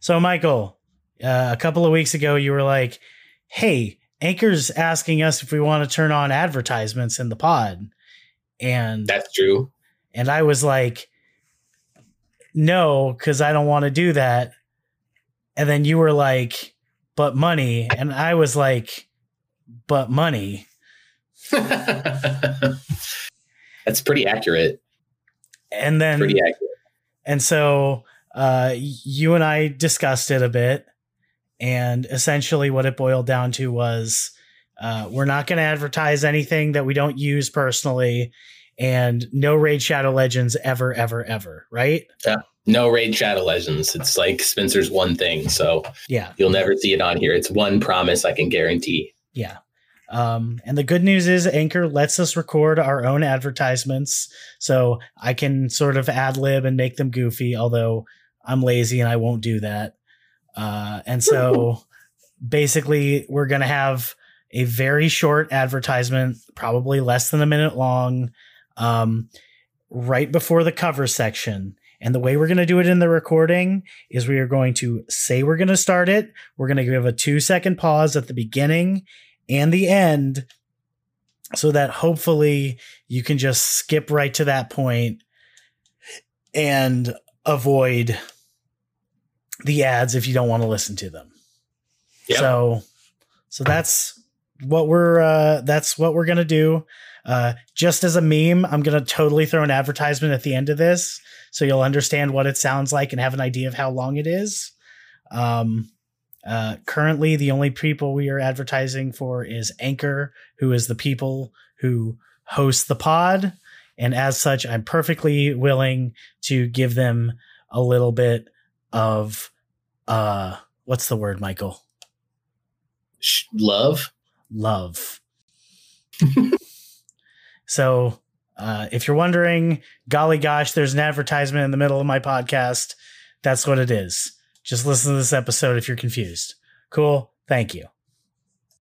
So, Michael, uh, a couple of weeks ago, you were like, "Hey, Anchor's asking us if we want to turn on advertisements in the pod," and That's true. and I was like, "No, because I don't want to do that." And then you were like, "But money," and I was like, "But money." That's pretty accurate. And then Pretty accurate. And so uh, you and I discussed it a bit. And essentially, what it boiled down to was uh, we're not going to advertise anything that we don't use personally, and no Raid Shadow Legends ever, ever, ever. Right? Yeah, No Raid Shadow Legends. It's like Spencer's one thing. So Yeah. you'll never see it on here. It's one promise I can guarantee. Yeah. Um, and the good news is Anchor lets us record our own advertisements. So I can sort of ad lib and make them goofy, although I'm lazy and I won't do that. Uh, and so basically, we're going to have a very short advertisement, probably less than a minute long, um, right before the cover section. And the way we're going to do it in the recording is we are going to say we're going to start it. We're going to give a two second pause at the beginning and the end so that hopefully you can just skip right to that point and avoid the ads if you don't want to listen to them. Yep. So so that's what we're uh that's what we're going to do. Uh just as a meme, I'm going to totally throw an advertisement at the end of this so you'll understand what it sounds like and have an idea of how long it is. Um uh, currently, the only people we are advertising for is Anchor, who is the people who host the pod. And as such, I'm perfectly willing to give them a little bit of, uh, what's the word, Michael? Love. Love. so, uh, if you're wondering, golly gosh, there's an advertisement in the middle of my podcast. That's what it is. Just listen to this episode if you're confused. Cool. Thank you.